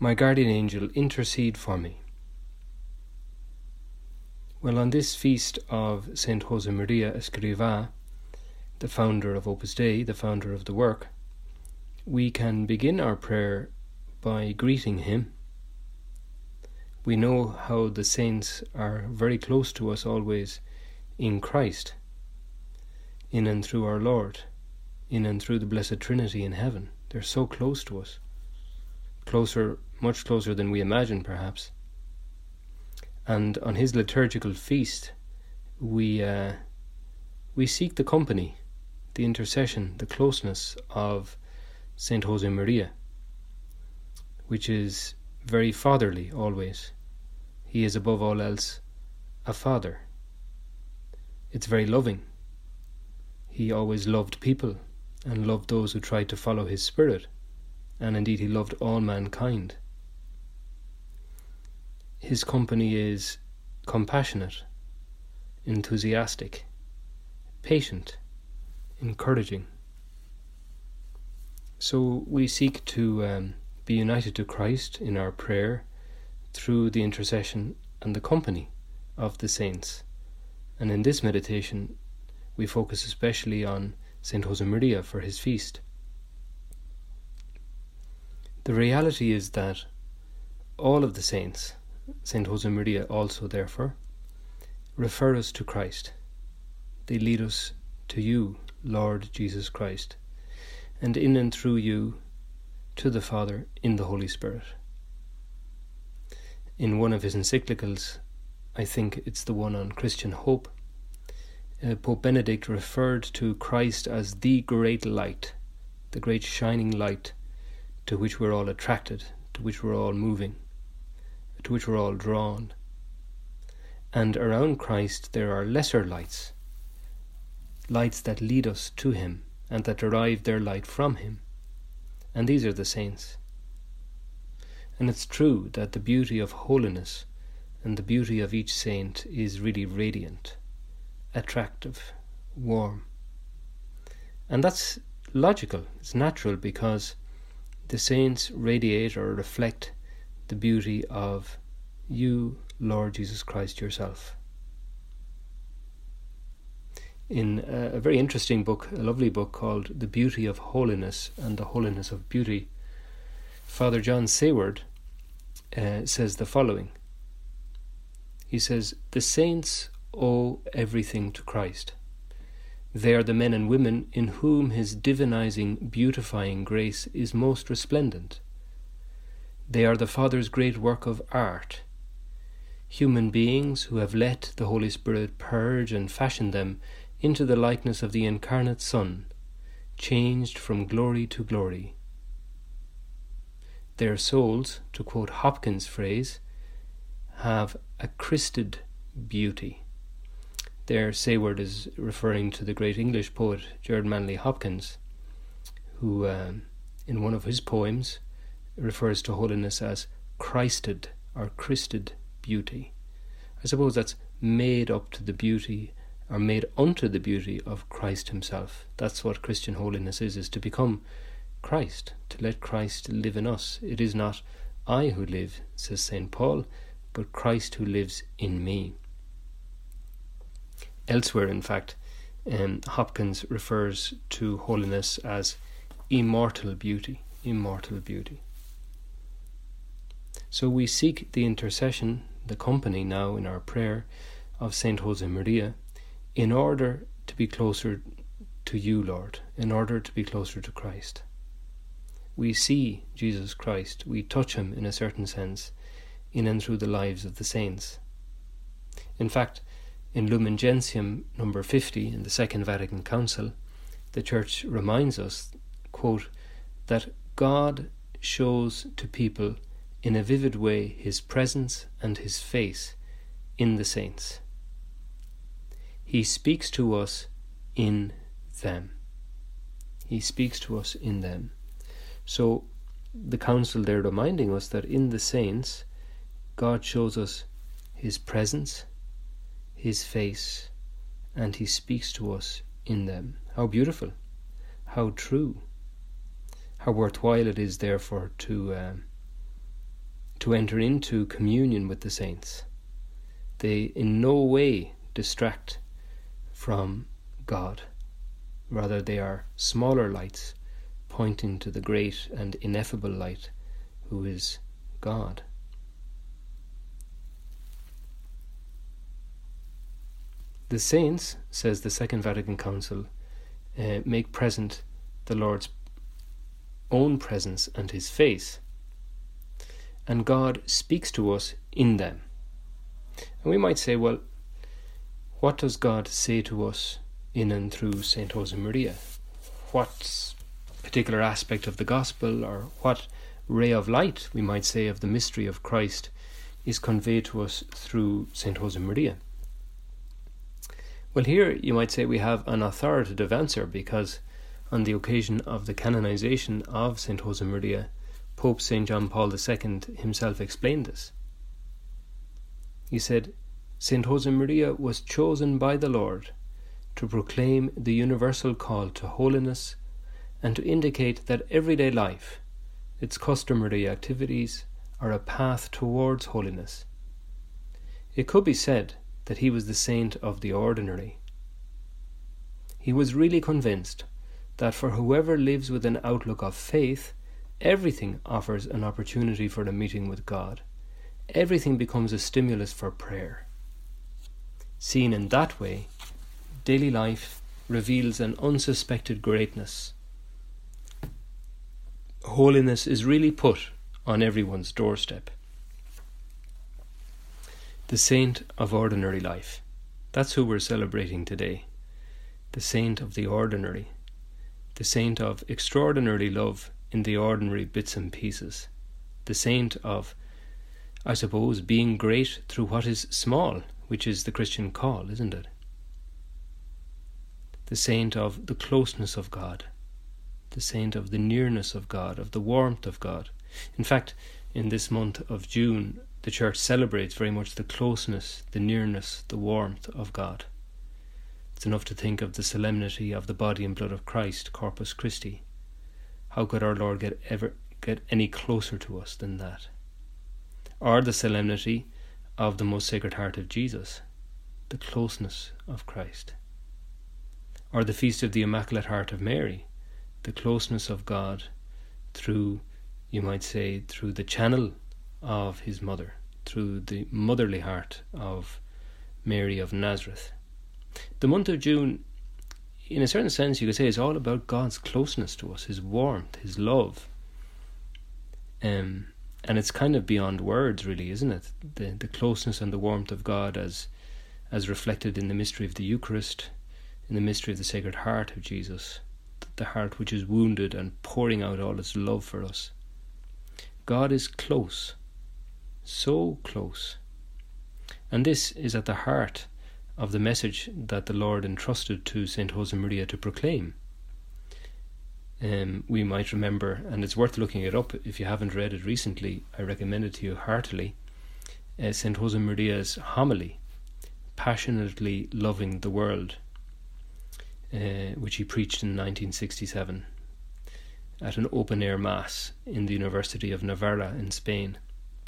my guardian angel, intercede for me. Well, on this feast of Saint Josemaria Escrivá, the founder of Opus Dei, the founder of the work, we can begin our prayer by greeting him. We know how the saints are very close to us always in Christ, in and through our Lord, in and through the Blessed Trinity in heaven. They're so close to us, closer, much closer than we imagine, perhaps. And on his liturgical feast, we uh, we seek the company, the intercession, the closeness of Saint Josemaria, which is very fatherly always. He is above all else a father. It's very loving. He always loved people and loved those who tried to follow his spirit, and indeed he loved all mankind. His company is compassionate, enthusiastic, patient, encouraging. So we seek to um, be united to Christ in our prayer through the intercession and the company of the saints. And in this meditation, we focus especially on Saint Josemaria for his feast. The reality is that all of the saints, Saint Josemaria also therefore, refer us to Christ. They lead us to you, Lord Jesus Christ, and in and through you to the Father in the Holy Spirit. In one of his encyclicals, I think it's the one on Christian hope, uh, Pope Benedict referred to Christ as the great light, the great shining light to which we're all attracted, to which we're all moving, to which we're all drawn. And around Christ there are lesser lights, lights that lead us to Him and that derive their light from Him. And these are the saints. And it's true that the beauty of holiness and the beauty of each saint is really radiant attractive, warm. And that's logical, it's natural because the saints radiate or reflect the beauty of you, Lord Jesus Christ, yourself. In a, very interesting book, a lovely book called The Beauty of Holiness and the Holiness of Beauty, Father John Saward uh, says the following. He says, The saints owe everything to Christ. They are the men and women in whom his divinizing, beautifying grace is most resplendent. They are the Father's great work of art. Human beings who have let the Holy Spirit purge and fashion them into the likeness of the incarnate Son, changed from glory to glory. Their souls, to quote Hopkins' phrase, have a Christed beauty. There, Saward is referring to the great English poet Gerard Manley Hopkins, who, um, in one of his poems, refers to holiness as Christed or Christed beauty. I suppose that's made up to the beauty or made unto the beauty of Christ Himself. That's what Christian holiness is, is to become Christ, to let Christ live in us. It is not I who live, says St. Paul, but Christ who lives in me. Elsewhere, in fact, um, Hopkins refers to holiness as immortal beauty. Immortal beauty. So we seek the intercession, the company now in our prayer of Saint Josemaria, in order to be closer to you, Lord, in order to be closer to Christ. We see Jesus Christ, we touch him in a certain sense, in and through the lives of the saints. In fact, in Lumen Gentium number 50 in the Second Vatican Council, the Church reminds us, quote, that God shows to people in a vivid way his presence and his face in the saints. He speaks to us in them. He speaks to us in them. So the council there reminding us that in the saints, God shows us his presence, his face, and he speaks to us in them. How beautiful, how true, how worthwhile it is, therefore, to um, to enter into communion with the saints. They in no way distract from God. Rather, they are smaller lights pointing to the great and ineffable light who is God. The saints, says the Second Vatican Council, uh, make present the Lord's own presence and his face, and God speaks to us in them. And we might say, well, what does God say to us in and through St. Josemaria? What particular aspect of the gospel or what ray of light, we might say, of the mystery of Christ is conveyed to us through St. Josemaria? Well, here you might say we have an authoritative answer because on the occasion of the canonization of St. Josemaria, Pope St. John Paul II himself explained this. He said, St. Josemaria was chosen by the Lord to proclaim the universal call to holiness and to indicate that everyday life, its customary activities, are a path towards holiness. It could be said that he was the saint of the ordinary. He was really convinced that for whoever lives with an outlook of faith, everything offers an opportunity for a meeting with God. Everything becomes a stimulus for prayer. Seen in that way, daily life reveals an unsuspected greatness. Holiness is really put on everyone's doorstep the saint of ordinary life. That's who we're celebrating today. The saint of the ordinary, the saint of extraordinary love in the ordinary bits and pieces, the saint of, I suppose, being great through what is small, which is the Christian call, isn't it? The saint of the closeness of God, the saint of the nearness of God, of the warmth of God. In fact, in this month of June, the church celebrates very much the closeness, the nearness, the warmth of God. It's enough to think of the solemnity of the body and blood of Christ, Corpus Christi. How could our Lord get ever get any closer to us than that? Or the solemnity of the most sacred heart of Jesus, the closeness of Christ. Or the feast of the Immaculate Heart of Mary, the closeness of God through, you might say, through the channel of his mother, through the motherly heart of Mary of Nazareth. The month of June, in a certain sense, you could say, it's all about God's closeness to us, His warmth, His love. Um, and it's kind of beyond words, really, isn't it? The the closeness and the warmth of God as as reflected in the mystery of the Eucharist, in the mystery of the Sacred Heart of Jesus, the heart which is wounded and pouring out all its love for us. God is close so close. And this is at the heart of the message that the Lord entrusted to St. Josemaria to proclaim. Um, we might remember, and it's worth looking it up if you haven't read it recently, I recommend it to you heartily. Uh, St. Josemaria's homily, Passionately Loving the World, uh, which he preached in 1967 at an open air mass in the University of Navarra in Spain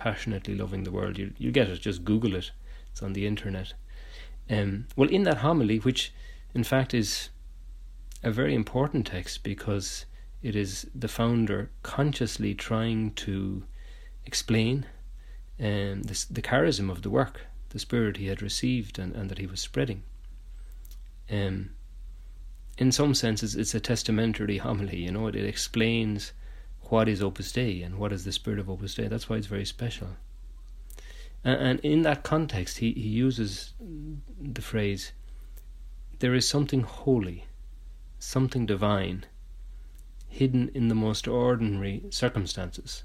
passionately loving the world. You you get it. Just Google it. It's on the internet. Um, well, in that homily, which in fact is a very important text because it is the founder consciously trying to explain um, this, the charism of the work, the spirit he had received and, and that he was spreading. Um, in some senses, it's a testamentary homily. You know, it, it explains what is Opus Dei and what is the spirit of Opus Dei. That's why it's very special. And, in that context, he, he uses the phrase, there is something holy, something divine, hidden in the most ordinary circumstances.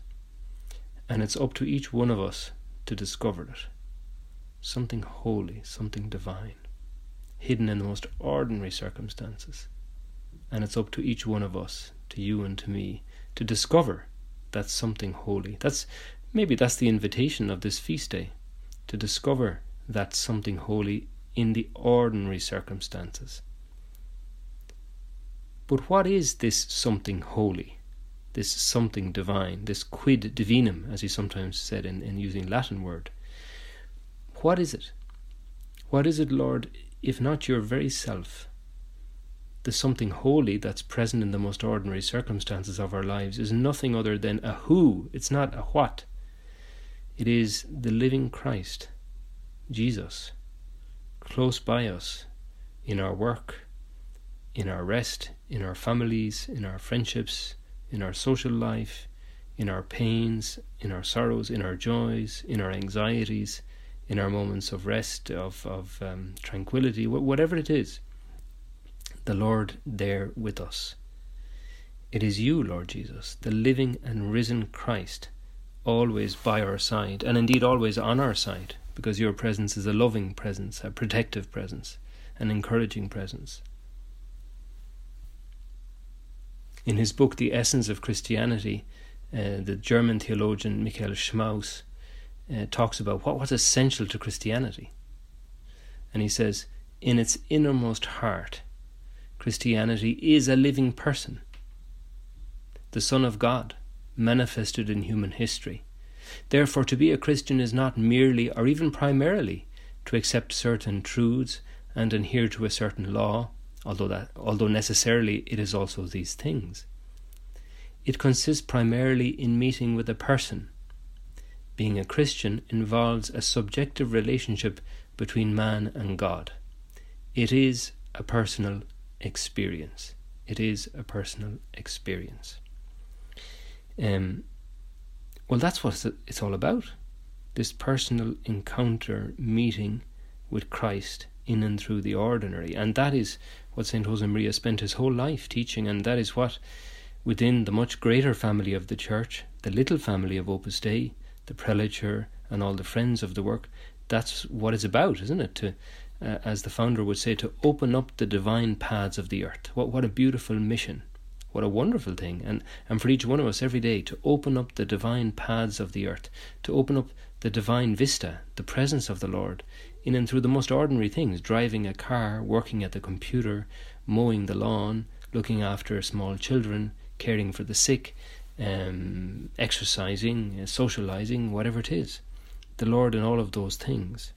And it's up to each one of us to discover it. Something holy, something divine, hidden in the most ordinary circumstances. And it's up to each one of us, to you and to me, to discover that something holy. That's maybe that's the invitation of this feast day, to discover that something holy in the ordinary circumstances. But what is this something holy? This something divine, this quid divinum, as he sometimes said in, in using Latin word. What is it? What is it, Lord, if not your very self? The something holy that's present in the most ordinary circumstances of our lives is nothing other than a who, it's not a what. It is the living Christ, Jesus, close by us in our work, in our rest, in our families, in our friendships, in our social life, in our pains, in our sorrows, in our joys, in our anxieties, in our moments of rest, of, of um, tranquility, whatever it is, the Lord there with us. It is you, Lord Jesus, the living and risen Christ, always by our side, and indeed always on our side, because your presence is a loving presence, a protective presence, an encouraging presence. In his book, The Essence of Christianity, uh, the German theologian Michael Schmaus uh, talks about what, was essential to Christianity. And he says, in its innermost heart, Christianity is a living person, the Son of God, manifested in human history. Therefore, to be a Christian is not merely or even primarily to accept certain truths and adhere to a certain law, although, that, although necessarily it is also these things. It consists primarily in meeting with a person. Being a Christian involves a subjective relationship between man and God. It is a personal experience. It is a personal experience. Um, well, that's what it's all about. This personal encounter, meeting with Christ in and through the ordinary. And that is what St. Josemaria spent his whole life teaching, and that is what, within the much greater family of the Church, the little family of Opus Dei, the prelature, and all the friends of the work, that's what it's about, isn't it? To, uh, as the founder would say, to open up the divine paths of the earth. What, what a beautiful mission. What a wonderful thing. And, and for each one of us every day to open up the divine paths of the earth, to open up the divine vista, the presence of the Lord, in and through the most ordinary things driving a car, working at the computer, mowing the lawn, looking after small children, caring for the sick, um, exercising, uh, socializing, whatever it is. The Lord in all of those things.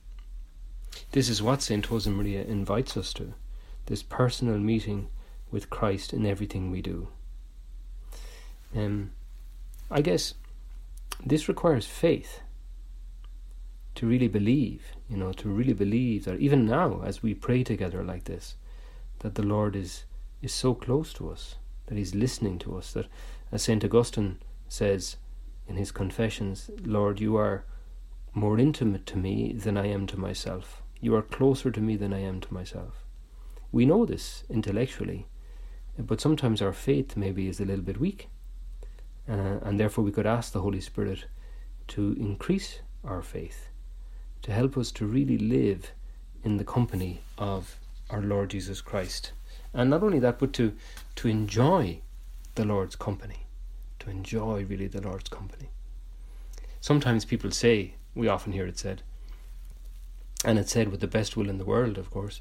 This is what St. Josemaria invites us to this personal meeting with Christ in everything we do. Um, I guess this requires faith to really believe, you know, to really believe that even now, as we pray together like this, that the Lord is, is so close to us, that He's listening to us, that as St. Augustine says in his Confessions, Lord, you are more intimate to me than I am to myself. You are closer to me than I am to myself. We know this intellectually, but sometimes our faith maybe is a little bit weak. Uh, and therefore, we could ask the Holy Spirit to increase our faith to help us to really live in the company of our Lord Jesus Christ. And not only that, but to, to enjoy the Lord's company, to enjoy really the Lord's company. Sometimes people say, we often hear it said, and it's said with the best will in the world, of course,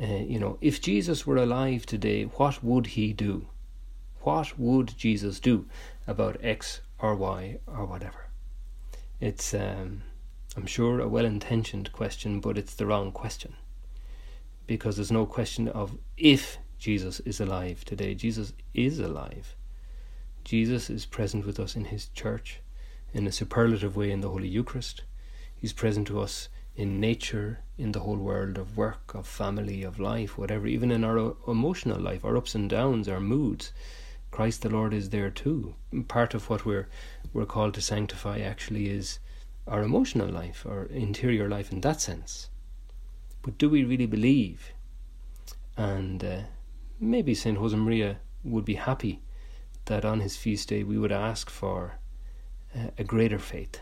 uh, you know, if Jesus were alive today, what would he do? What would Jesus do about X or Y or whatever? It's um, I'm sure, a well intentioned question, but it's the wrong question. Because there's no question of if Jesus is alive today. Jesus is alive. Jesus is present with us in his church in a superlative way in the Holy Eucharist. He's present to us in nature, in the whole world of work, of family, of life, whatever, even in our emotional life, our ups and downs, our moods. Christ the Lord is there too. Part of what we're we're called to sanctify actually is our emotional life, our interior life in that sense. But do we really believe? And uh, maybe St. Josemaria would be happy that on his feast day we would ask for uh, a greater faith,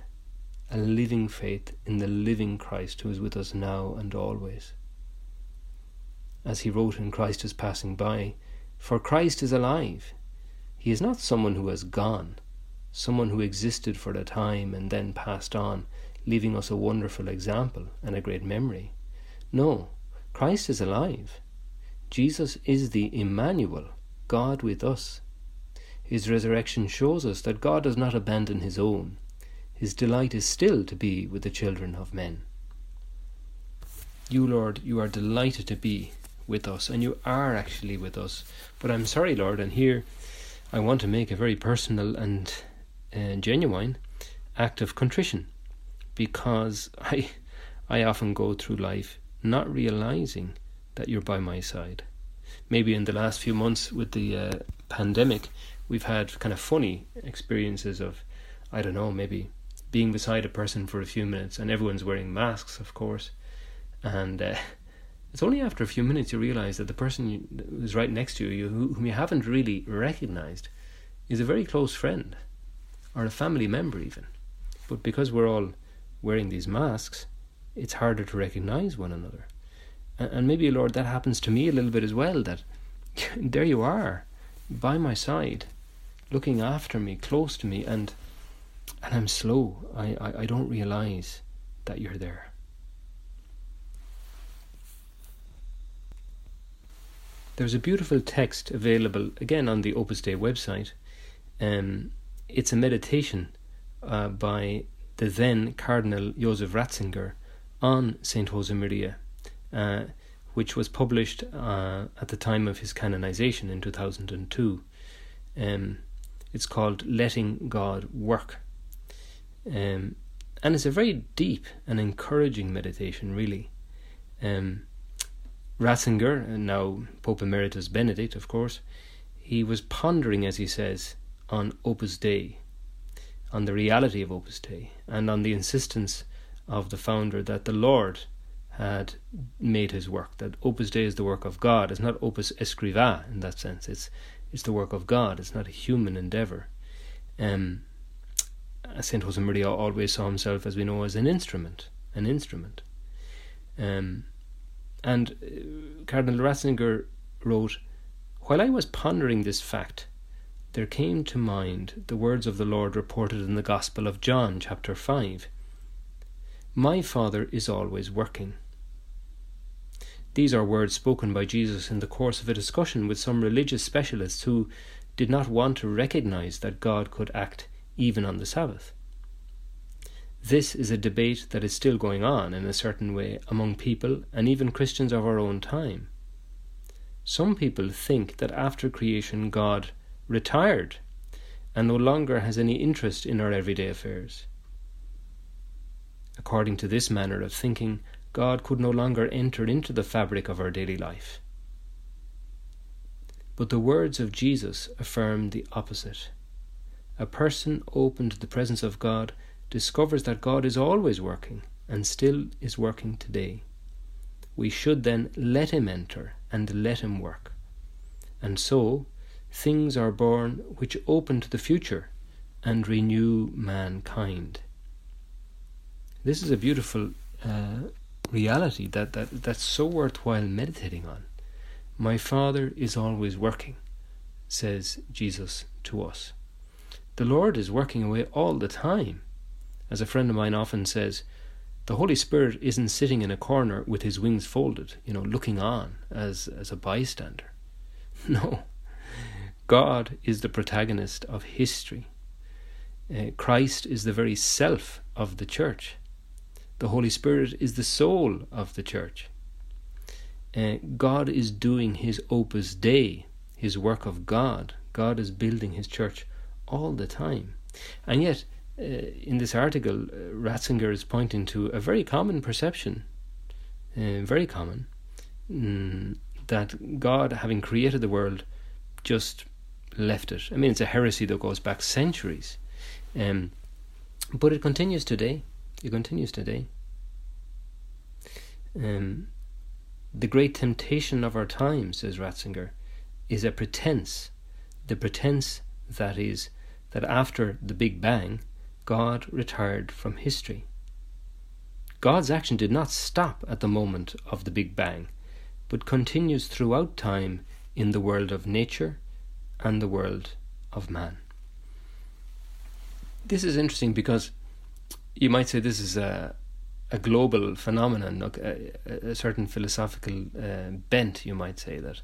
a living faith in the living Christ who is with us now and always. As he wrote in Christ is passing by, for Christ is alive. He is not someone who has gone, someone who existed for a time and then passed on, leaving us a wonderful example and a great memory. No, Christ is alive. Jesus is the Emmanuel, God with us. His resurrection shows us that God does not abandon his own. His delight is still to be with the children of men. You, Lord, you are delighted to be with us, and you are actually with us. But I'm sorry, Lord, and here I want to make a very personal and uh, genuine act of contrition because I, I often go through life not realizing that you're by my side. Maybe in the last few months with the uh, pandemic, we've had kind of funny experiences of, I don't know, maybe being beside a person for a few minutes and everyone's wearing masks, of course, and uh, it's only after a few minutes you realize that the person who's right next to you, whom you haven't really recognized, is a very close friend or a family member, even. But because we're all wearing these masks, it's harder to recognize one another. And maybe, Lord, that happens to me a little bit as well. That there you are, by my side, looking after me, close to me, and and I'm slow. I, I, I don't realize that you're there. There's a beautiful text available again on the Opus Dei website. Um, it's a meditation uh, by the then Cardinal Joseph Ratzinger on Saint Josemaria, uh, which was published uh, at the time of his canonization in 2002. Um, it's called Letting God Work. Um, and it's a very deep and encouraging meditation, really. Um, Ratzinger, and now Pope Emeritus Benedict, of course, he was pondering, as he says, on Opus Dei, on the reality of Opus Dei, and on the insistence of the founder that the Lord had made his work, that Opus Dei is the work of God. It's not Opus Escriva in that sense. It's it's the work of God. It's not a human endeavor. Um, Saint Josemaria always saw himself, as we know, as an instrument, an instrument. Um, and uh, Cardinal Ratzinger wrote, While I was pondering this fact, there came to mind the words of the Lord reported in the Gospel of John, chapter 5. My Father is always working. These are words spoken by Jesus in the course of a discussion with some religious specialists who did not want to recognize that God could act even on the Sabbath. This is a debate that is still going on in a certain way among people and even Christians of our own time. Some people think that after creation God retired and no longer has any interest in our everyday affairs. According to this manner of thinking, God could no longer enter into the fabric of our daily life. But the words of Jesus affirm the opposite. A person open to the presence of God discovers that God is always working and still is working today. We should then let Him enter and let Him work. And so, things are born which open to the future and renew mankind. This is a beautiful uh, reality that, that, that's so worthwhile meditating on. My Father is always working, says Jesus to us. The Lord is working away all the time. As a friend of mine often says, the Holy Spirit isn't sitting in a corner with his wings folded, you know, looking on as, as a bystander. No. God is the protagonist of history. Uh, Christ is the very self of the church. The Holy Spirit is the soul of the church. Uh, God is doing his opus dei, his work of God. God is building his church all the time. And yet, uh, in this article, uh, Ratzinger is pointing to a very common perception, uh, very common, mm, that God, having created the world, just left it. I mean, it's a heresy that goes back centuries, um, but it continues today. It continues today. Um, the great temptation of our time, says Ratzinger, is a pretense, the pretense that is that after the Big Bang, God retired from history. God's action did not stop at the moment of the Big Bang, but continues throughout time in the world of nature and the world of man. This is interesting because you might say this is a a global phenomenon, a, a certain philosophical uh, bent, you might say that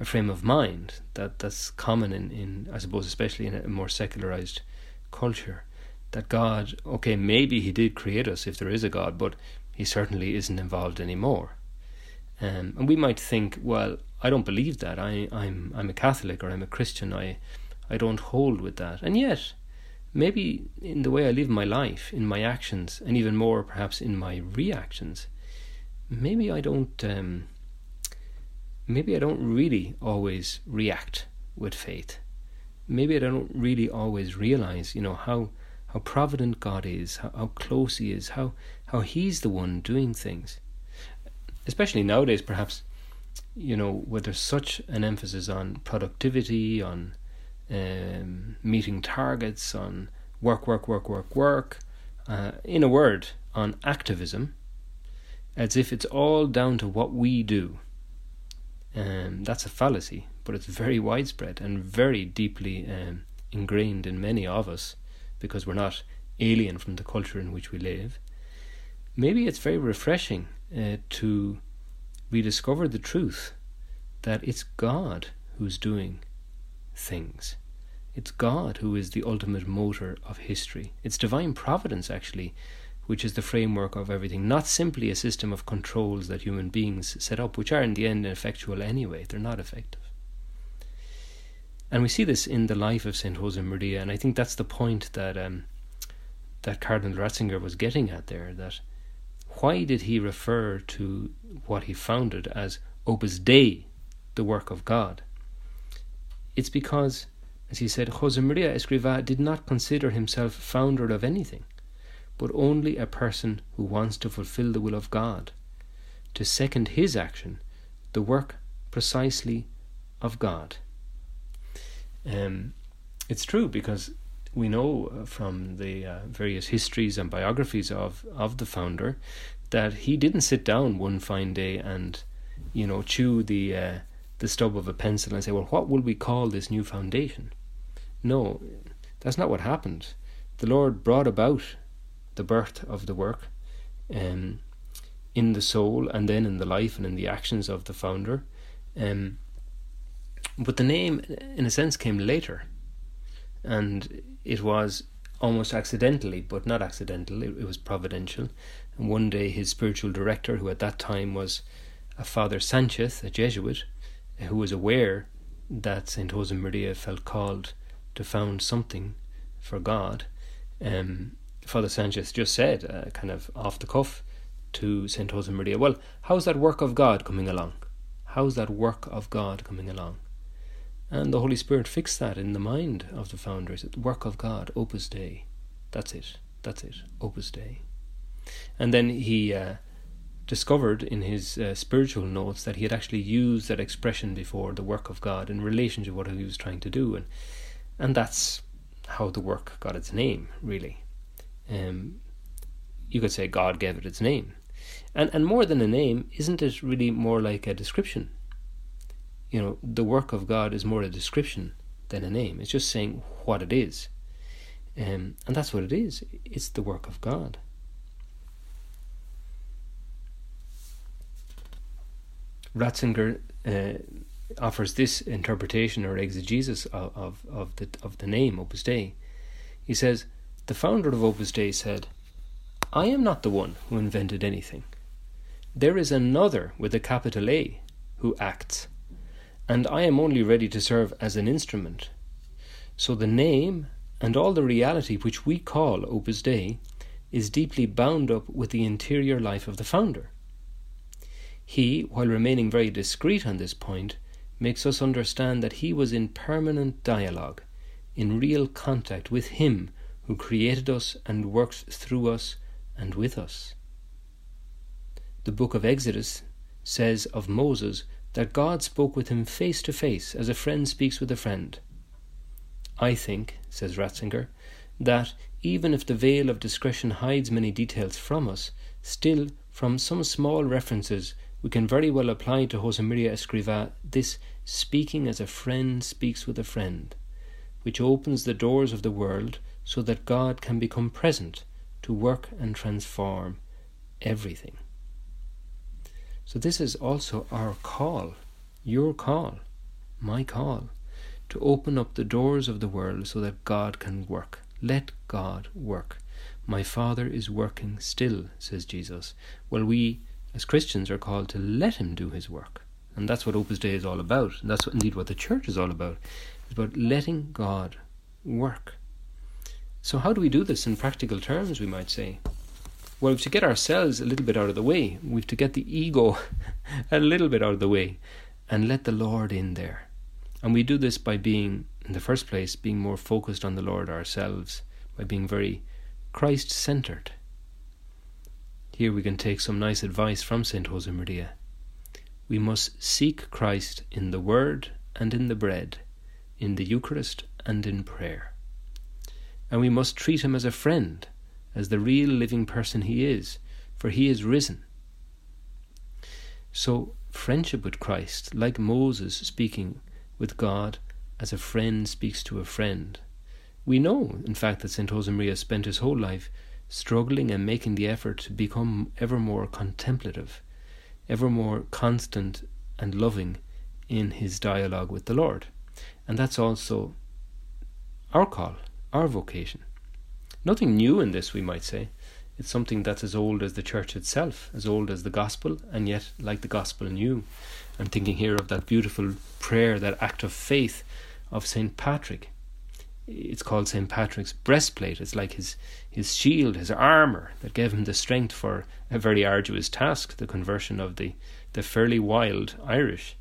a frame of mind that that's common in, in I suppose especially in a more secularized culture that God okay maybe he did create us if there is a God but he certainly isn't involved anymore. Um, and we might think well I don't believe that. I I'm I'm a Catholic or I'm a Christian. I I don't hold with that. And yet maybe in the way I live my life in my actions and even more perhaps in my reactions maybe I don't um, maybe I don't really always react with faith. Maybe I don't really always realize, you know, how how provident God is, how, how close He is, how how He's the one doing things. Especially nowadays, perhaps, you know, where there's such an emphasis on productivity, on um, meeting targets, on work, work, work, work, work. Uh, in a word, on activism, as if it's all down to what we do um, that's a fallacy, but it's very widespread and very deeply um, ingrained in many of us because we're not alien from the culture in which we live. Maybe it's very refreshing uh, to rediscover the truth that it's God who's doing things. It's God who is the ultimate motor of history. It's divine providence, actually, which is the framework of everything, not simply a system of controls that human beings set up, which are in the end ineffectual anyway. They're not effective. And we see this in the life of Saint Josemaria, and I think that's the point that um, that Cardinal Ratzinger was getting at there. That why did he refer to what he founded as Opus Dei, the work of God? It's because, as he said, Jose Maria Escrivá did not consider himself founder of anything but only a person who wants to fulfill the will of God, to second his action, the work precisely of God. Um, it's true because we know uh, from the uh, various histories and biographies of, of the founder that he didn't sit down one fine day and, you know, chew the uh, the stub of a pencil and say, "Well, what will we call this new foundation?" No, that's not what happened. The Lord brought about the birth of the work um, in the soul and then in the life and in the actions of the founder. Um, but the name, in a sense, came later, and it was almost accidentally, but not accidental, it, it was providential. And one day, his spiritual director, who at that time was a Father Sanchez, a Jesuit, who was aware that Saint Josemaria felt called to found something for God, um, Father Sanchez just said, uh, kind of off the cuff, to St. Josemaria, well, how's that work of God coming along? How's that work of God coming along? And the Holy Spirit fixed that in the mind of the founders. The work of God, Opus Dei. That's it. That's it. Opus Dei. And then he uh, discovered in his uh, spiritual notes that he had actually used that expression before, the work of God, in relation to what he was trying to do. And, and that's how the work got its name, really um, you could say God gave it its name. And, and more than a name, isn't it really more like a description? You know, the work of God is more a description than a name. It's just saying what it is. Um, and that's what it is. It's the work of God. Ratzinger uh, offers this interpretation or exegesis of, of, of, the, of the name Opus Dei. He says, the founder of Opus Dei said, I am not the one who invented anything. There is another with a capital A who acts, and I am only ready to serve as an instrument. So the name and all the reality which we call Opus Dei is deeply bound up with the interior life of the founder. He, while remaining very discreet on this point, makes us understand that he was in permanent dialogue, in real contact with him who created us and works through us and with us. The book of Exodus says of Moses that God spoke with him face to face as a friend speaks with a friend. I think, says Ratzinger, that even if the veil of discretion hides many details from us, still, from some small references, we can very well apply to José María Escrivá this speaking as a friend speaks with a friend, which opens the doors of the world so that God can become present to work and transform everything. So, this is also our call, your call, my call, to open up the doors of the world so that God can work. Let God work. My Father is working still, says Jesus. Well, we as Christians are called to let Him do His work. And that's what Opus Dei is all about. And that's what, indeed what the church is all about. It's about letting God work. So, how do we do this in practical terms, we might say? Well, to get ourselves a little bit out of the way, we've to get the ego a little bit out of the way and let the Lord in there. And we do this by being, in the first place, being more focused on the Lord ourselves, by being very Christ centered. Here we can take some nice advice from St. Josemaria. We must seek Christ in the Word and in the bread, in the Eucharist and in prayer. And we must treat him as a friend, as the real living person he is, for he is risen. So, friendship with Christ, like Moses speaking with God as a friend speaks to a friend. We know, in fact, that St. Josemaria spent his whole life struggling and making the effort to become ever more contemplative, ever more constant and loving in his dialogue with the Lord. And that's also our call, our vocation. Nothing new in this, we might say. It's something that's as old as the church itself, as old as the gospel, and yet like the gospel new. I'm thinking here of that beautiful prayer, that act of faith of St. Patrick. It's called St. Patrick's breastplate. It's like his, his shield, his armour that gave him the strength for a very arduous task, the conversion of the, the fairly wild Irish.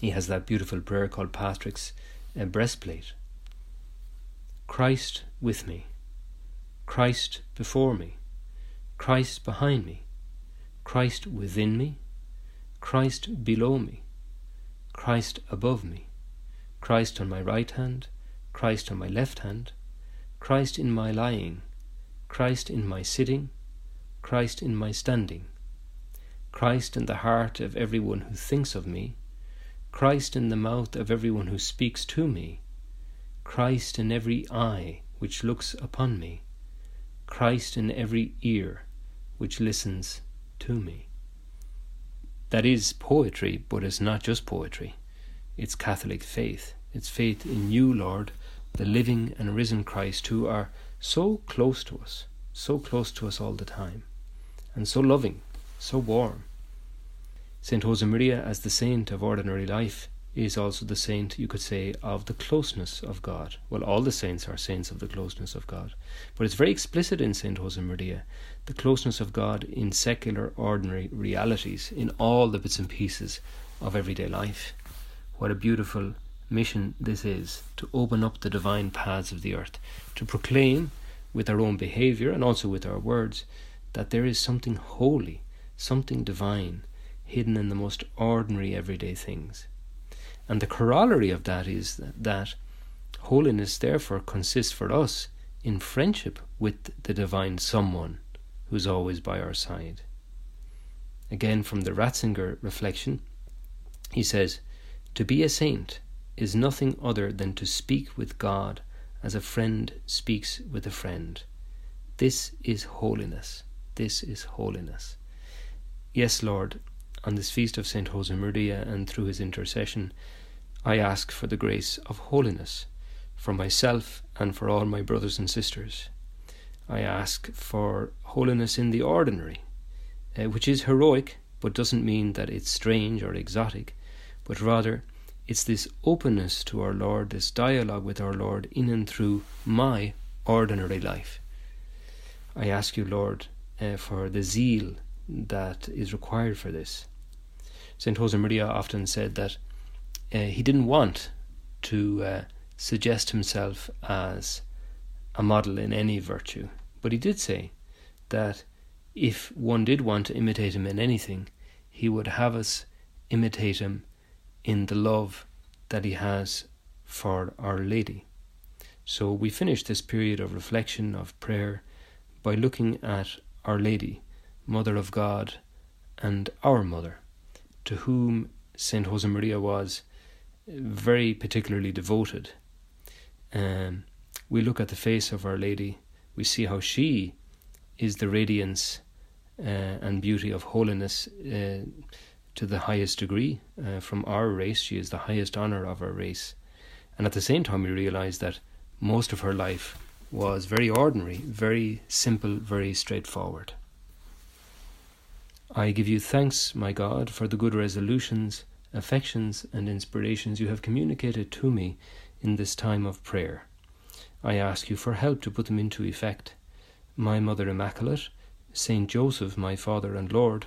He has that beautiful prayer called Patrick's uh, breastplate. Christ with me, Christ before me, Christ behind me, Christ within me, Christ below me, Christ above me, Christ on my right hand, Christ on my left hand, Christ in my lying, Christ in my sitting, Christ in my standing, Christ in the heart of every one who thinks of me, Christ in the mouth of every one who speaks to me, Christ in every eye which looks upon me, Christ in every ear which listens to me. That is poetry, but it's not just poetry. It's Catholic faith. It's faith in you, Lord, the living and risen Christ, who are so close to us, so close to us all the time, and so loving, so warm. Saint Josemaria, as the saint of ordinary life, is also the saint, you could say, of the closeness of God. Well, all the saints are saints of the closeness of God. But it's very explicit in St. Josemaria, the closeness of God in secular, ordinary realities, in all the bits and pieces of everyday life. What a beautiful mission this is to open up the divine paths of the earth, to proclaim with our own behaviour and also with our words that there is something holy, something divine, hidden in the most ordinary everyday things and the corollary of that is that, that holiness, therefore, consists for us in friendship with the divine someone who's always by our side. Again, from the Ratzinger reflection, he says, To be a saint is nothing other than to speak with God as a friend speaks with a friend. This is holiness. This is holiness. Yes, Lord, on this feast of Saint Josemaria and through his intercession, I ask for the grace of holiness for myself and for all my brothers and sisters. I ask for holiness in the ordinary, uh, which is heroic but doesn't mean that it's strange or exotic, but rather it's this openness to our Lord, this dialogue with our Lord in and through my ordinary life. I ask you, Lord, uh, for the zeal that is required for this. St. Josemaria often said that uh, he didn't want to uh, suggest himself as a model in any virtue, but he did say that if one did want to imitate him in anything, he would have us imitate him in the love that he has for Our Lady. So we finish this period of reflection, of prayer, by looking at Our Lady, Mother of God, and our Mother, to whom Saint Josemaria was very particularly devoted. Um, we look at the face of Our Lady, we see how she is the radiance uh, and beauty of holiness uh, to the highest degree. Uh, from our race, she is the highest honour of our race. And at the same time, we realize that most of her life was very ordinary, very simple, very straightforward. I give you thanks, my God, for the good resolutions, affections, and inspirations you have communicated to me in this time of prayer. I ask you for help to put them into effect. My Mother Immaculate, Saint Joseph, my Father and Lord,